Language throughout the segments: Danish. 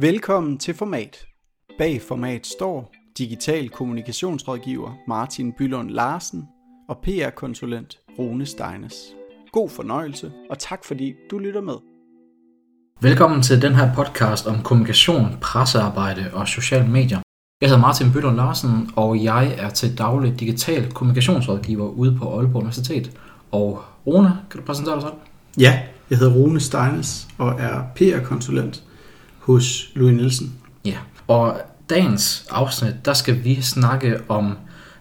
Velkommen til Format. Bag Format står digital kommunikationsrådgiver Martin Bylund Larsen og PR-konsulent Rune Steines. God fornøjelse, og tak fordi du lytter med. Velkommen til den her podcast om kommunikation, pressearbejde og sociale medier. Jeg hedder Martin Bylund Larsen, og jeg er til daglig digital kommunikationsrådgiver ude på Aalborg Universitet. Og Rune, kan du præsentere dig selv? Ja, jeg hedder Rune Steines og er PR-konsulent hos Louis Nielsen. Ja, og dagens afsnit, der skal vi snakke om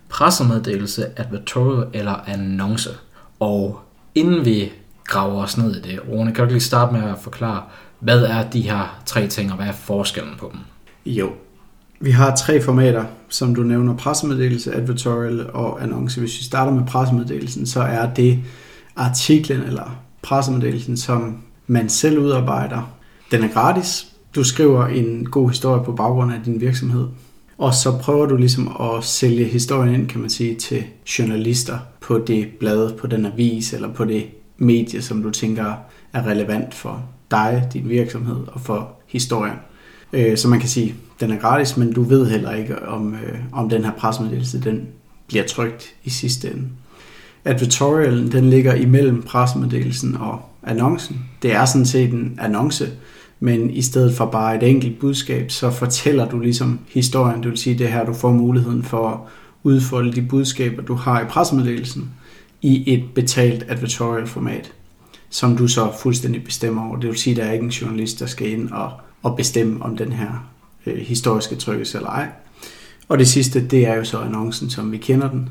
pressemeddelelse, advertorial eller annonce. Og inden vi graver os ned i det, Rune, kan du lige starte med at forklare, hvad er de her tre ting, og hvad er forskellen på dem? Jo, vi har tre formater, som du nævner, pressemeddelelse, advertorial og annonce. Hvis vi starter med pressemeddelelsen, så er det artiklen eller pressemeddelelsen, som man selv udarbejder. Den er gratis. Du skriver en god historie på baggrund af din virksomhed. Og så prøver du ligesom at sælge historien ind, kan man sige, til journalister på det blad, på den avis eller på det medie, som du tænker er relevant for dig, din virksomhed og for historien. Øh, så man kan sige, den er gratis, men du ved heller ikke, om, øh, om den her pressemeddelelse den bliver trygt i sidste ende. Advertorialen den ligger imellem pressemeddelelsen og annoncen. Det er sådan set en annonce, men i stedet for bare et enkelt budskab, så fortæller du ligesom historien. Det vil sige, det her, du får muligheden for at udfolde de budskaber, du har i pressemeddelelsen i et betalt advertorial format, som du så fuldstændig bestemmer over. Det vil sige, at der er ikke en journalist, der skal ind og, og bestemme, om den her øh, historiske trykkes eller ej. Og det sidste, det er jo så annoncen, som vi kender den.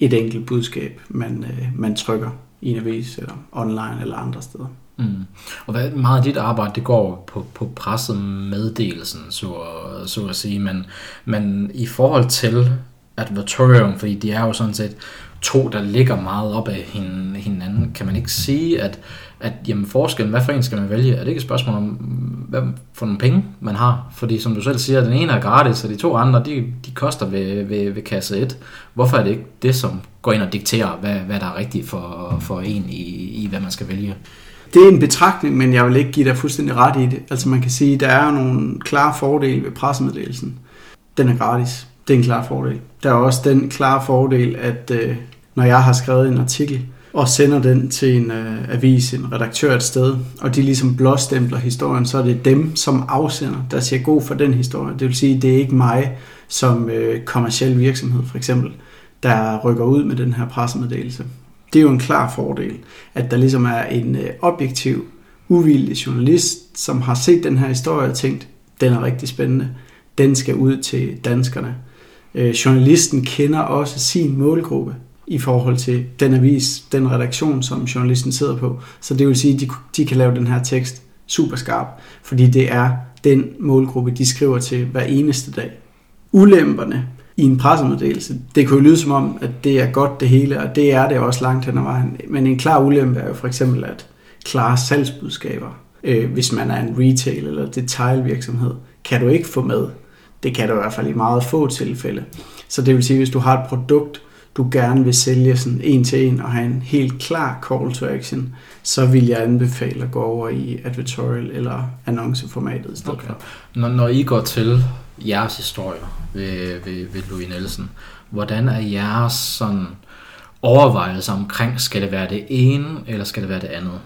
Et enkelt budskab, man, øh, man trykker i en avis, eller online eller andre steder. Mm. Og hvad, meget af dit arbejde, det går på, på pressemeddelelsen, så, så at sige, men, men i forhold til advertorium, fordi de er jo sådan set to, der ligger meget op af hinanden, kan man ikke sige, at, at jamen, forskellen, hvad for en skal man vælge? Er det ikke et spørgsmål om, hvad for nogle penge man har? Fordi som du selv siger, den ene er gratis, og de to andre, de, de koster ved, ved, ved kasse 1. Hvorfor er det ikke det, som går ind og dikterer, hvad, hvad der er rigtigt for, for en i, i, hvad man skal vælge? Det er en betragtning, men jeg vil ikke give dig fuldstændig ret i det. Altså man kan sige, at der er nogle klare fordele ved pressemeddelelsen. Den er gratis. Det er en klar fordel. Der er også den klare fordel, at øh, når jeg har skrevet en artikel, og sender den til en øh, avis, en redaktør et sted, og de ligesom blåstempler historien, så er det dem som afsender, der siger god for den historie. Det vil sige, det er ikke mig som øh, kommersiel virksomhed for eksempel, der rykker ud med den her pressemeddelelse. Det er jo en klar fordel, at der ligesom er en øh, objektiv, uvildig journalist, som har set den her historie og tænkt, den er rigtig spændende, den skal ud til danskerne. Øh, journalisten kender også sin målgruppe i forhold til den avis, den redaktion, som journalisten sidder på. Så det vil sige, at de, de kan lave den her tekst super skarp, fordi det er den målgruppe, de skriver til hver eneste dag. Ulemperne i en pressemeddelelse, det kunne jo lyde som om, at det er godt det hele, og det er det også langt hen ad vejen. Men en klar ulempe er jo for eksempel at klare salgsbudskaber. Øh, hvis man er en retail eller detailvirksomhed, kan du ikke få med. Det kan du i hvert fald i meget få tilfælde. Så det vil sige, hvis du har et produkt, du gerne vil sælge sådan en til en og have en helt klar call to action, så vil jeg anbefale at gå over i advertorial eller annonceformatet i stedet okay. for. Når, når I går til jeres historier ved, ved, ved Louis Nielsen, hvordan er jeres sådan overvejelser omkring, skal det være det ene, eller skal det være det andet?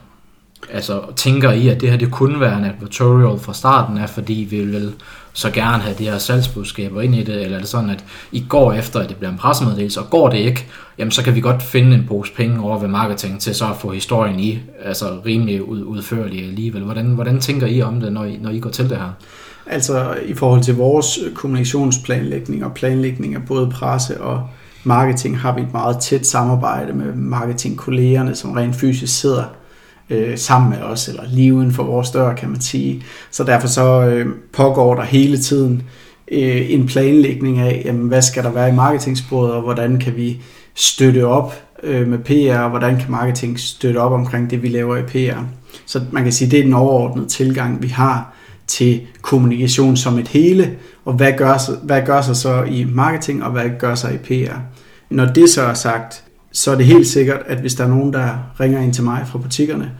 Altså, tænker I, at det her det kunne være en advertorial fra starten af, fordi vi vil så gerne have de her salgsbudskaber ind i det, eller er det sådan, at I går efter, at det bliver en pressemeddelelse, og går det ikke, jamen så kan vi godt finde en pose penge over ved marketing til så at få historien i, altså rimelig ud, udførlig alligevel. Hvordan, hvordan tænker I om det, når I, når I går til det her? Altså i forhold til vores kommunikationsplanlægning og planlægning af både presse og marketing, har vi et meget tæt samarbejde med marketingkollegerne, som rent fysisk sidder øh, sammen med os, eller lige uden for vores dør, kan man sige. Så derfor så øh, pågår der hele tiden øh, en planlægning af, jamen, hvad skal der være i marketingsporet, og hvordan kan vi støtte op øh, med PR, og hvordan kan marketing støtte op omkring det, vi laver i PR. Så man kan sige, det er den overordnede tilgang, vi har til kommunikation som et hele, og hvad gør, hvad gør sig så i marketing, og hvad gør sig i PR. Når det så er sagt, så er det helt sikkert, at hvis der er nogen, der ringer ind til mig fra butikkerne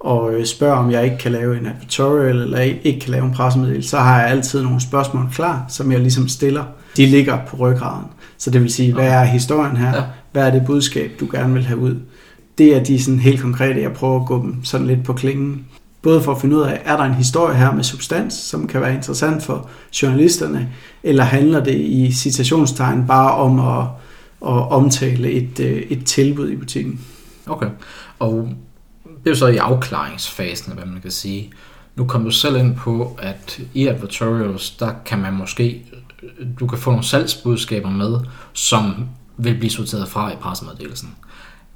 og øh, spørger, om jeg ikke kan lave en advertorial, eller ikke kan lave en pressemeddelelse, så har jeg altid nogle spørgsmål klar, som jeg ligesom stiller. De ligger på ryggraden. Så det vil sige, hvad er historien her? Hvad er det budskab, du gerne vil have ud? Det er de sådan helt konkrete, jeg prøver at gå dem sådan lidt på klingen. Både for at finde ud af, er der en historie her med substans, som kan være interessant for journalisterne, eller handler det i citationstegn bare om at, at omtale et, øh, et tilbud i butikken? Okay. Og det er jo så i afklaringsfasen, hvad man kan sige. Nu kom du selv ind på, at i advertorials, der kan man måske, du kan få nogle salgsbudskaber med, som vil blive sorteret fra i pressemeddelelsen.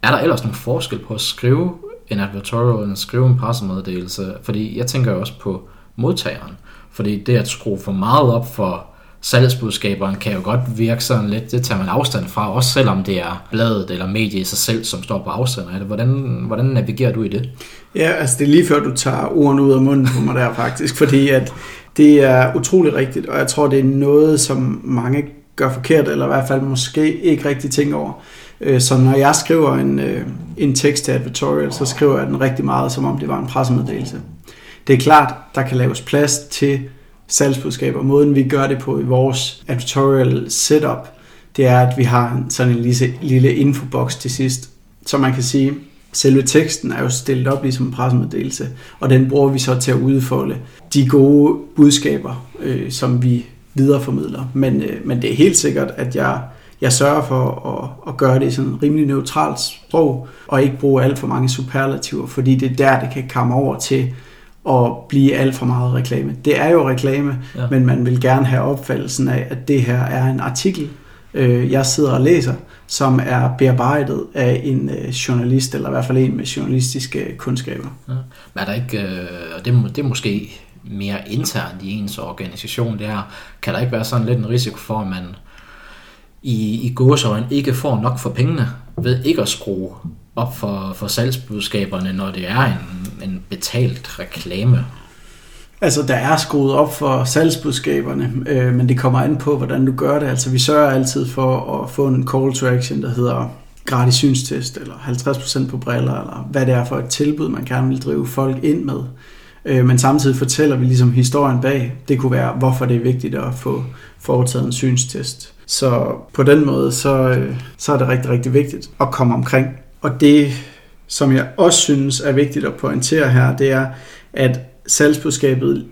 Er der ellers nogen forskel på at skrive en advertorial end at skrive en pressemeddelelse? Fordi jeg tænker også på modtageren. Fordi det at skrue for meget op for salgsbudskaberen kan jo godt virke sådan lidt, det tager man afstand fra, også selvom det er bladet eller mediet i sig selv, som står på afstand af det. Hvordan, hvordan navigerer du i det? Ja, altså det er lige før du tager ordene ud af munden på mig der faktisk, fordi at det er utrolig rigtigt, og jeg tror det er noget, som mange gør forkert, eller i hvert fald måske ikke rigtig tænker over. Øh, så når jeg skriver en, øh, en tekst til advertorial, så skriver jeg den rigtig meget, som om det var en pressemeddelelse. Det er klart, der kan laves plads til salgsbudskaber. Måden vi gør det på i vores advertorial setup, det er, at vi har sådan en lille, lille infoboks til sidst. Så man kan sige, selve teksten er jo stillet op ligesom en pressemeddelelse, og den bruger vi så til at udfolde de gode budskaber, øh, som vi videreformidler. Men, øh, men det er helt sikkert, at jeg, jeg sørger for at, at gøre det i sådan rimelig neutralt sprog, og ikke bruge alt for mange superlativer, fordi det er der, det kan komme over til at blive alt for meget reklame. Det er jo reklame, ja. men man vil gerne have opfattelsen af, at det her er en artikel, øh, jeg sidder og læser, som er bearbejdet af en øh, journalist, eller i hvert fald en med journalistiske kundskaber. Ja. Men er der ikke, øh, og det, det er måske mere internt i ens organisation, det her, kan der ikke være sådan lidt en risiko for, at man i, i gåsøjne ikke får nok for pengene, ved ikke at skrue op for, for salgsbudskaberne, når det er en, en betalt reklame? Altså, der er skruet op for salgsbudskaberne, øh, men det kommer an på, hvordan du gør det. Altså, vi sørger altid for at få en call to action, der hedder gratis synstest, eller 50% på briller, eller hvad det er for et tilbud, man gerne vil drive folk ind med. Øh, men samtidig fortæller vi ligesom historien bag. Det kunne være, hvorfor det er vigtigt at få foretaget en synstest. Så på den måde, så, øh, så er det rigtig, rigtig vigtigt at komme omkring. Og det, som jeg også synes er vigtigt at pointere her, det er, at salgsbudskabet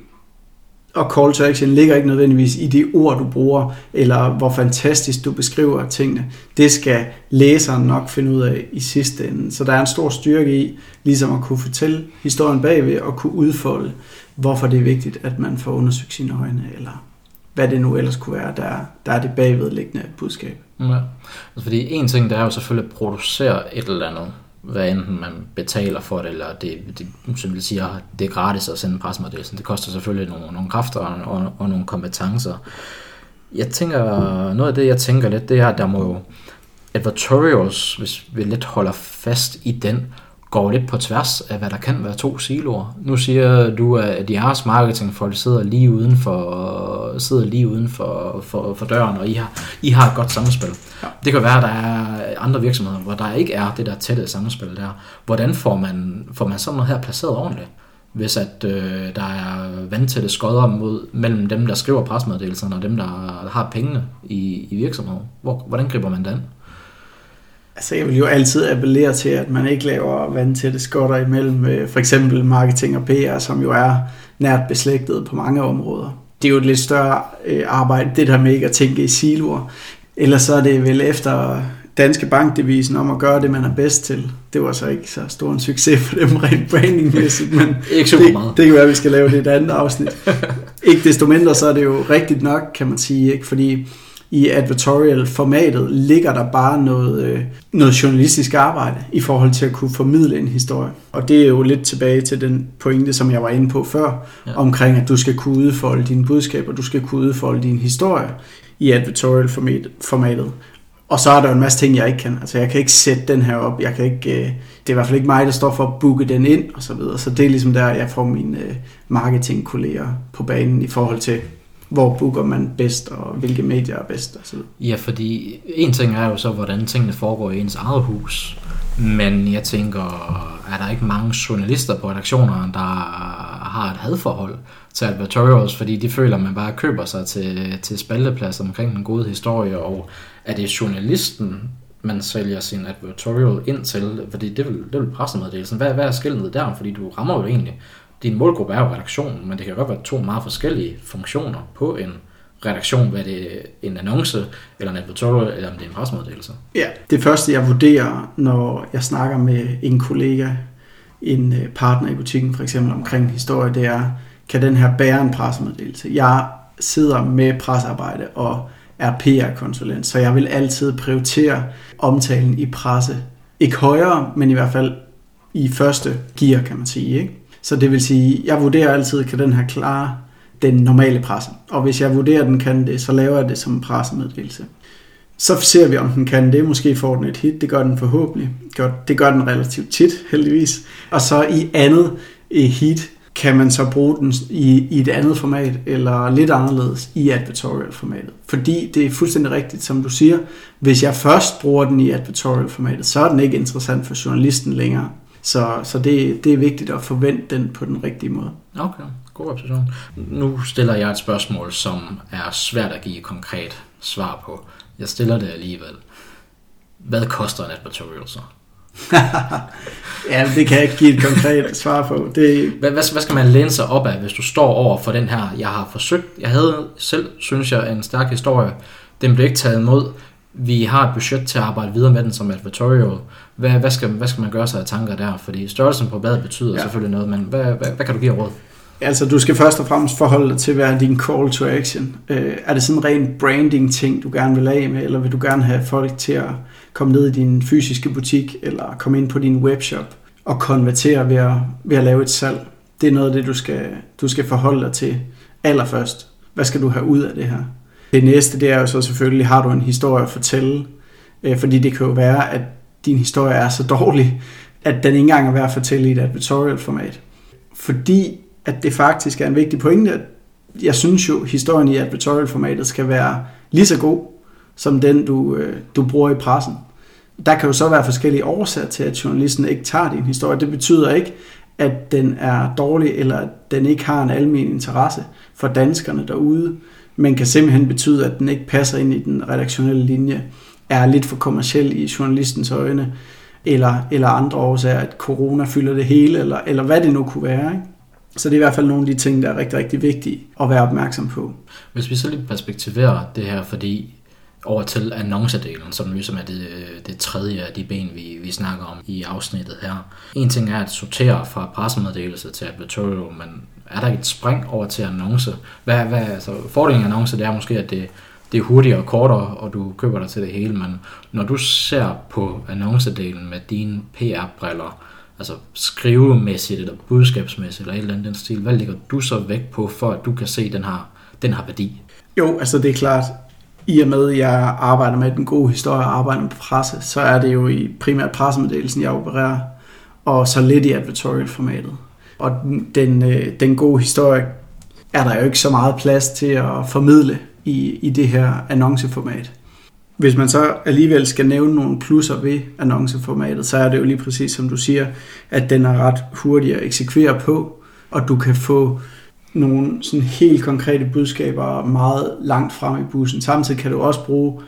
og call to action ligger ikke nødvendigvis i de ord, du bruger, eller hvor fantastisk du beskriver tingene. Det skal læseren nok finde ud af i sidste ende. Så der er en stor styrke i, ligesom at kunne fortælle historien bagved, og kunne udfolde, hvorfor det er vigtigt, at man får undersøgt sine øjne, eller hvad det nu ellers kunne være, der, der er det bagvedliggende budskab. Ja. Altså, fordi en ting, der er jo selvfølgelig at producere et eller andet, hvad enten man betaler for det, eller det, det som vil sige, det er gratis at sende en pressemeddelelse. Det koster selvfølgelig nogle, nogle kræfter og, og, og nogle kompetencer. Jeg tænker, noget af det, jeg tænker lidt, det er, at der må jo advertorials, hvis vi lidt holder fast i den, går lidt på tværs af, hvad der kan være to siloer. Nu siger du, at jeres marketingfolk sidder lige uden for, sidder lige uden for, for, for døren, og I har, I har et godt samspil. Ja. Det kan være, at der er andre virksomheder, hvor der ikke er det der tætte samspil der. Hvordan får man, får man sådan noget her placeret ordentligt? Hvis at øh, der er vandtætte skodder mod, mellem dem, der skriver presmeddelelserne, og dem, der har pengene i, i virksomheden. Hvor, hvordan griber man den? Altså, jeg vil jo altid appellere til, at man ikke laver vandtætte skotter imellem øh, for eksempel marketing og PR, som jo er nært beslægtet på mange områder. Det er jo et lidt større øh, arbejde, det der med ikke at tænke i siloer. Ellers så er det vel efter Danske Bankdevisen om at gøre det, man er bedst til. Det var så ikke så stor en succes for dem rent brandingmæssigt, men ikke super meget. Det, det kan være, at vi skal lave det et andet afsnit. ikke desto mindre, så er det jo rigtigt nok, kan man sige, ikke? fordi i advertorial-formatet ligger der bare noget, øh, noget journalistisk arbejde i forhold til at kunne formidle en historie. Og det er jo lidt tilbage til den pointe, som jeg var inde på før, ja. omkring at du skal kunne udfolde dine budskaber, du skal kunne udfolde din historie i advertorial-formatet. Og så er der en masse ting, jeg ikke kan. Altså, jeg kan ikke sætte den her op. Jeg kan ikke, øh, det er i hvert fald ikke mig, der står for at booke den ind, og så videre. Så det er ligesom der, jeg får mine øh, marketingkolleger på banen i forhold til, hvor booker man bedst, og hvilke medier er bedst. Og så ja, fordi en ting er jo så, hvordan tingene foregår i ens eget hus. Men jeg tænker, er der ikke mange journalister på redaktionerne, der har et hadforhold til advertorials, fordi de føler, at man bare køber sig til, til spalteplads omkring en god historie, og er det journalisten, man sælger sin advertorial ind til, fordi det vil, det vil pressemeddelelsen. Hvad, hvad er skillet der? Fordi du rammer jo egentlig, din målgruppe er jo redaktionen, men det kan godt være to meget forskellige funktioner på en redaktion, hvad det er en annonce, eller en advertorial, eller om det er en pressemeddelelse. Ja, det første jeg vurderer, når jeg snakker med en kollega, en øh, partner i butikken for eksempel omkring historie, det er, kan den her bære en pressemeddelelse? Jeg sidder med pressearbejde og er PR-konsulent, så jeg vil altid prioritere omtalen i presse. Ikke højere, men i hvert fald i første gear, kan man sige. Ikke? Så det vil sige, jeg vurderer altid, kan den her klare den normale presse. Og hvis jeg vurderer, at den kan det, så laver jeg det som en pressemeddelelse. Så ser vi, om den kan det. Måske får den et hit. Det gør den forhåbentlig. Det gør den relativt tit, heldigvis. Og så i andet hit, kan man så bruge den i, i et andet format, eller lidt anderledes i advertorial-formatet. Fordi det er fuldstændig rigtigt, som du siger, hvis jeg først bruger den i advertorial-formatet, så er den ikke interessant for journalisten længere. Så, så det, det er vigtigt at forvente den på den rigtige måde. Okay, god observation. Nu stiller jeg et spørgsmål, som er svært at give konkret svar på. Jeg stiller det alligevel. Hvad koster en advertorial så? ja, det kan jeg ikke give et konkret svar på. Det... Hvad, hvad, hvad skal man læne sig op af, hvis du står over for den her, jeg har forsøgt, jeg havde selv, synes jeg, en stærk historie, den blev ikke taget imod, vi har et budget til at arbejde videre med den som advertorial. Hvad, hvad, skal, hvad skal man gøre sig af tanker der? Fordi størrelsen på bladet betyder ja. selvfølgelig noget, men hvad, hvad, hvad kan du give råd? Altså, du skal først og fremmest forholde dig til, hvad er din call to action. Øh, er det sådan en ren branding-ting, du gerne vil af med, eller vil du gerne have folk til at komme ned i din fysiske butik, eller komme ind på din webshop og konvertere ved at, ved at lave et salg? Det er noget af det, du skal, du skal forholde dig til allerførst. Hvad skal du have ud af det her? Det næste, det er jo så selvfølgelig, har du en historie at fortælle? Øh, fordi det kan jo være, at din historie er så dårlig, at den ikke engang er værd at fortælle i et advertorial format. Fordi at det faktisk er en vigtig pointe, at jeg synes jo, historien i advertorial formatet skal være lige så god, som den du, øh, du bruger i pressen. Der kan jo så være forskellige årsager til, at journalisten ikke tager din historie. Det betyder ikke, at den er dårlig, eller at den ikke har en almen interesse for danskerne derude, men kan simpelthen betyde, at den ikke passer ind i den redaktionelle linje, er lidt for kommersiel i journalistens øjne, eller, eller andre årsager, at corona fylder det hele, eller, eller hvad det nu kunne være. Ikke? Så det er i hvert fald nogle af de ting, der er rigtig, rigtig vigtige at være opmærksom på. Hvis vi så lige perspektiverer det her, fordi over til annoncedelen, som ligesom er det, øh, det tredje af de ben, vi, vi snakker om i afsnittet her. En ting er at sortere fra pressemeddelelse til advertorial, men er der et spring over til annonce? Hvad, hvad, altså, fordelen af annonce, det er måske, at det, det er hurtigere og kortere, og du køber dig til det hele, men når du ser på annoncedelen med dine PR-briller, altså skrivemæssigt eller budskabsmæssigt eller et eller andet den stil, hvad ligger du så væk på, for at du kan se, at den har, den har værdi? Jo, altså det er klart, i og med, at jeg arbejder med den gode historie og arbejder med presse, så er det jo i primært pressemeddelelsen, jeg opererer, og så lidt i advertorial-formatet. Og den, den, den gode historie er der jo ikke så meget plads til at formidle i, i det her annonceformat. Hvis man så alligevel skal nævne nogle plusser ved annonceformatet, så er det jo lige præcis som du siger, at den er ret hurtig at eksekvere på, og du kan få nogle sådan helt konkrete budskaber meget langt frem i bussen. Samtidig kan du også bruge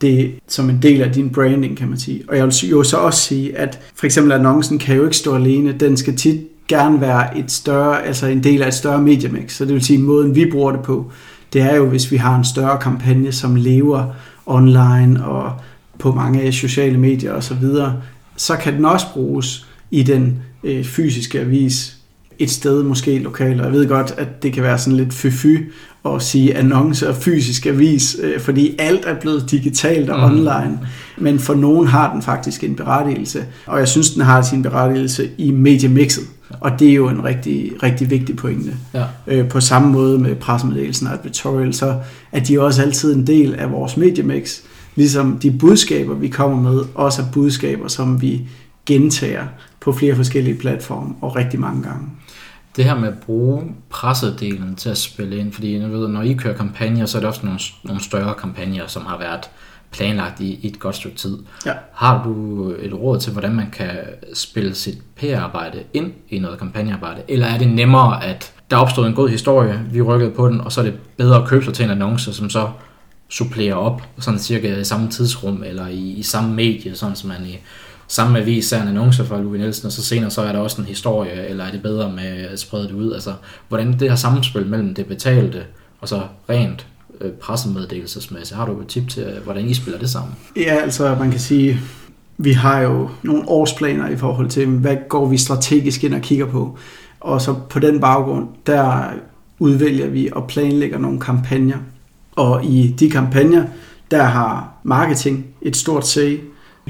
det som en del af din branding, kan man sige. Og jeg vil jo så også sige, at for eksempel annoncen kan jo ikke stå alene. Den skal tit gerne være et større, altså en del af et større mediemix. Så det vil sige, måden vi bruger det på, det er jo, hvis vi har en større kampagne, som lever online og på mange sociale medier osv., så, videre, så kan den også bruges i den øh, fysiske avis et sted, måske lokalt. Og jeg ved godt, at det kan være sådan lidt fy at sige annonce og fysisk avis, øh, fordi alt er blevet digitalt og mm. online. Men for nogen har den faktisk en berettigelse, og jeg synes, den har sin berettigelse i mediemixet. Og det er jo en rigtig, rigtig vigtig pointe. Ja. Øh, på samme måde med pressemeddelelsen og advertorial, så er de også altid en del af vores mediemix. Ligesom de budskaber, vi kommer med, også er budskaber, som vi gentager på flere forskellige platforme og rigtig mange gange det her med at bruge pressedelen til at spille ind, fordi jeg ved, når I kører kampagner, så er det ofte nogle, nogle større kampagner, som har været planlagt i, i et godt stykke tid. Ja. Har du et råd til, hvordan man kan spille sit PR-arbejde ind i noget kampagnearbejde? Eller er det nemmere, at der opstod en god historie, vi rykkede på den, og så er det bedre at købe sig til en annonce, som så supplerer op, sådan cirka i samme tidsrum, eller i, i samme medie, sådan som man i samme avis ser en annonce fra Louis Nielsen, og så senere så er der også en historie, eller er det bedre med at sprede det ud? Altså, hvordan det her samspil mellem det betalte, og så rent øh, pressemeddelelsesmæssigt, har du et tip til, øh, hvordan I spiller det sammen? Ja, altså man kan sige, vi har jo nogle årsplaner i forhold til, hvad går vi strategisk ind og kigger på. Og så på den baggrund, der udvælger vi og planlægger nogle kampagner. Og i de kampagner, der har marketing et stort say.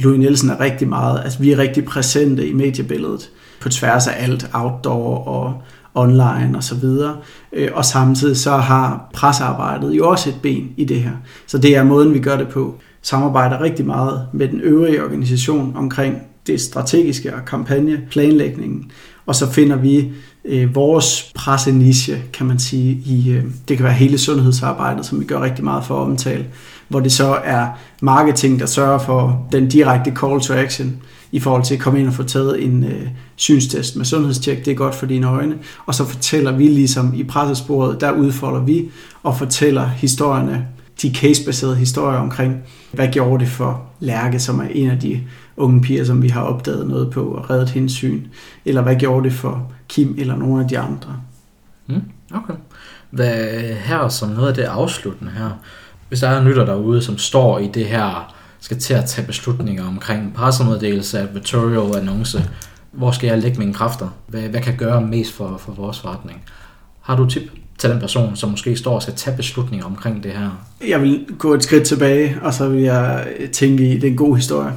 Louis Nielsen er rigtig meget, altså vi er rigtig præsente i mediebilledet på tværs af alt, outdoor og online og så videre. Øh, og samtidig så har pressearbejdet jo også et ben i det her. Så det er måden, vi gør det på. Samarbejder rigtig meget med den øvrige organisation omkring det strategiske og kampagneplanlægningen. Og så finder vi øh, vores presseniche, kan man sige, i øh, det kan være hele sundhedsarbejdet, som vi gør rigtig meget for at omtale, hvor det så er marketing, der sørger for den direkte call to action i forhold til at komme ind og få taget en øh, synstest med sundhedstjek, det er godt for dine øjne, og så fortæller vi ligesom i pressesporet, der udfolder vi og fortæller historierne, de casebaserede historier omkring, hvad gjorde det for Lærke, som er en af de unge piger, som vi har opdaget noget på og reddet hendes syn, eller hvad gjorde det for Kim eller nogle af de andre. Mm, okay. Hvad her som noget af det afsluttende her, hvis der er nytter derude, som står i det her, skal til at tage beslutninger omkring pressemeddelelse, advertorial, annonce, hvor skal jeg lægge mine kræfter? Hvad, hvad kan gøre mest for, for vores forretning? Har du tip til den person, som måske står og skal tage beslutninger omkring det her? Jeg vil gå et skridt tilbage, og så vil jeg tænke i, det er en god historie.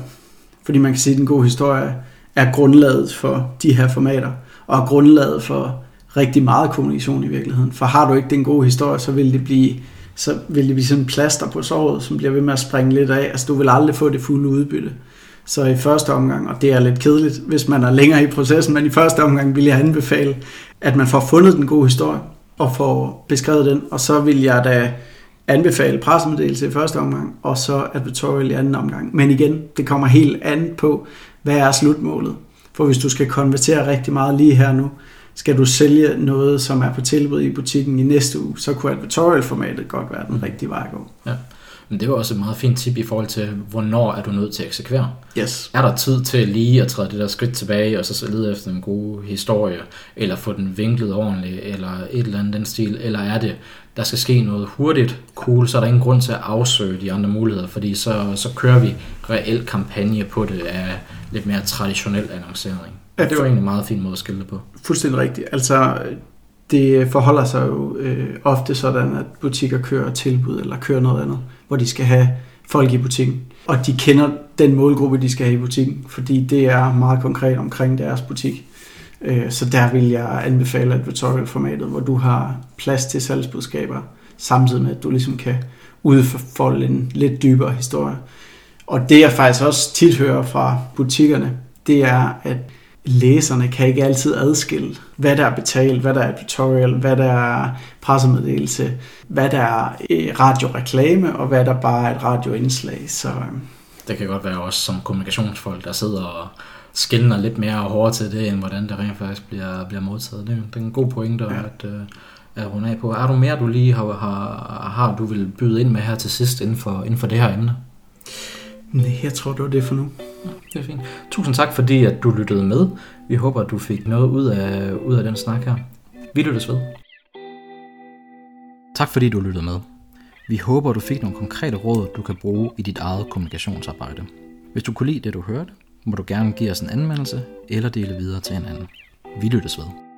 Fordi man kan sige, at den gode historie er grundlaget for de her formater, og er grundlaget for rigtig meget kommunikation i virkeligheden. For har du ikke den gode historie, så vil det blive så vil det blive sådan en plaster på såret, som bliver ved med at springe lidt af. Altså du vil aldrig få det fulde udbytte. Så i første omgang, og det er lidt kedeligt, hvis man er længere i processen, men i første omgang vil jeg anbefale, at man får fundet den gode historie, og får beskrevet den, og så vil jeg da anbefale pressemeddelelse i første omgang, og så advertorial i anden omgang. Men igen, det kommer helt an på, hvad er slutmålet. For hvis du skal konvertere rigtig meget lige her nu, skal du sælge noget, som er på tilbud i butikken i næste uge, så kunne advertorial-formatet godt være den rigtige vej at gå. Ja. Men det var også et meget fint tip i forhold til, hvornår er du nødt til at eksekvere. Yes. Er der tid til lige at træde det der skridt tilbage, og så lede efter en god historie, eller få den vinklet ordentligt, eller et eller andet den stil, eller er det, der skal ske noget hurtigt, cool, så er der ingen grund til at afsøge de andre muligheder, fordi så, så kører vi reel kampagne på det af lidt mere traditionel annoncering. Ja, det var egentlig en meget fin måde at skille det på. Fuldstændig rigtigt. Altså, det forholder sig jo øh, ofte sådan, at butikker kører tilbud eller kører noget andet, hvor de skal have folk i butikken. Og de kender den målgruppe, de skal have i butikken, fordi det er meget konkret omkring deres butik. Øh, så der vil jeg anbefale advertorial-formatet, hvor du har plads til salgsbudskaber, samtidig med, at du ligesom kan udfolde en lidt dybere historie. Og det jeg faktisk også tit hører fra butikkerne, det er, at læserne kan ikke altid adskille, hvad der er betalt, hvad der er tutorial, hvad der er pressemeddelelse, hvad der er øh, radioreklame, og hvad der bare er et radioindslag. Så, øh, det kan godt være også som kommunikationsfolk, der sidder og skældner lidt mere hårdt til det, end hvordan det rent faktisk bliver, bliver modtaget. Det, det er en god pointe ja. at, øh, at runde af på. Er du mere, du lige har, har, har du vil byde ind med her til sidst inden for, inden for det her emne? Nej, jeg tror, det var det for nu. Ja, det er fint. Tusind tak, fordi at du lyttede med. Vi håber, at du fik noget ud af, ud af den snak her. Vi lyttes ved. Tak fordi du lyttede med. Vi håber, du fik nogle konkrete råd, du kan bruge i dit eget kommunikationsarbejde. Hvis du kunne lide det, du hørte, må du gerne give os en anmeldelse eller dele videre til en anden. Vi lyttes ved.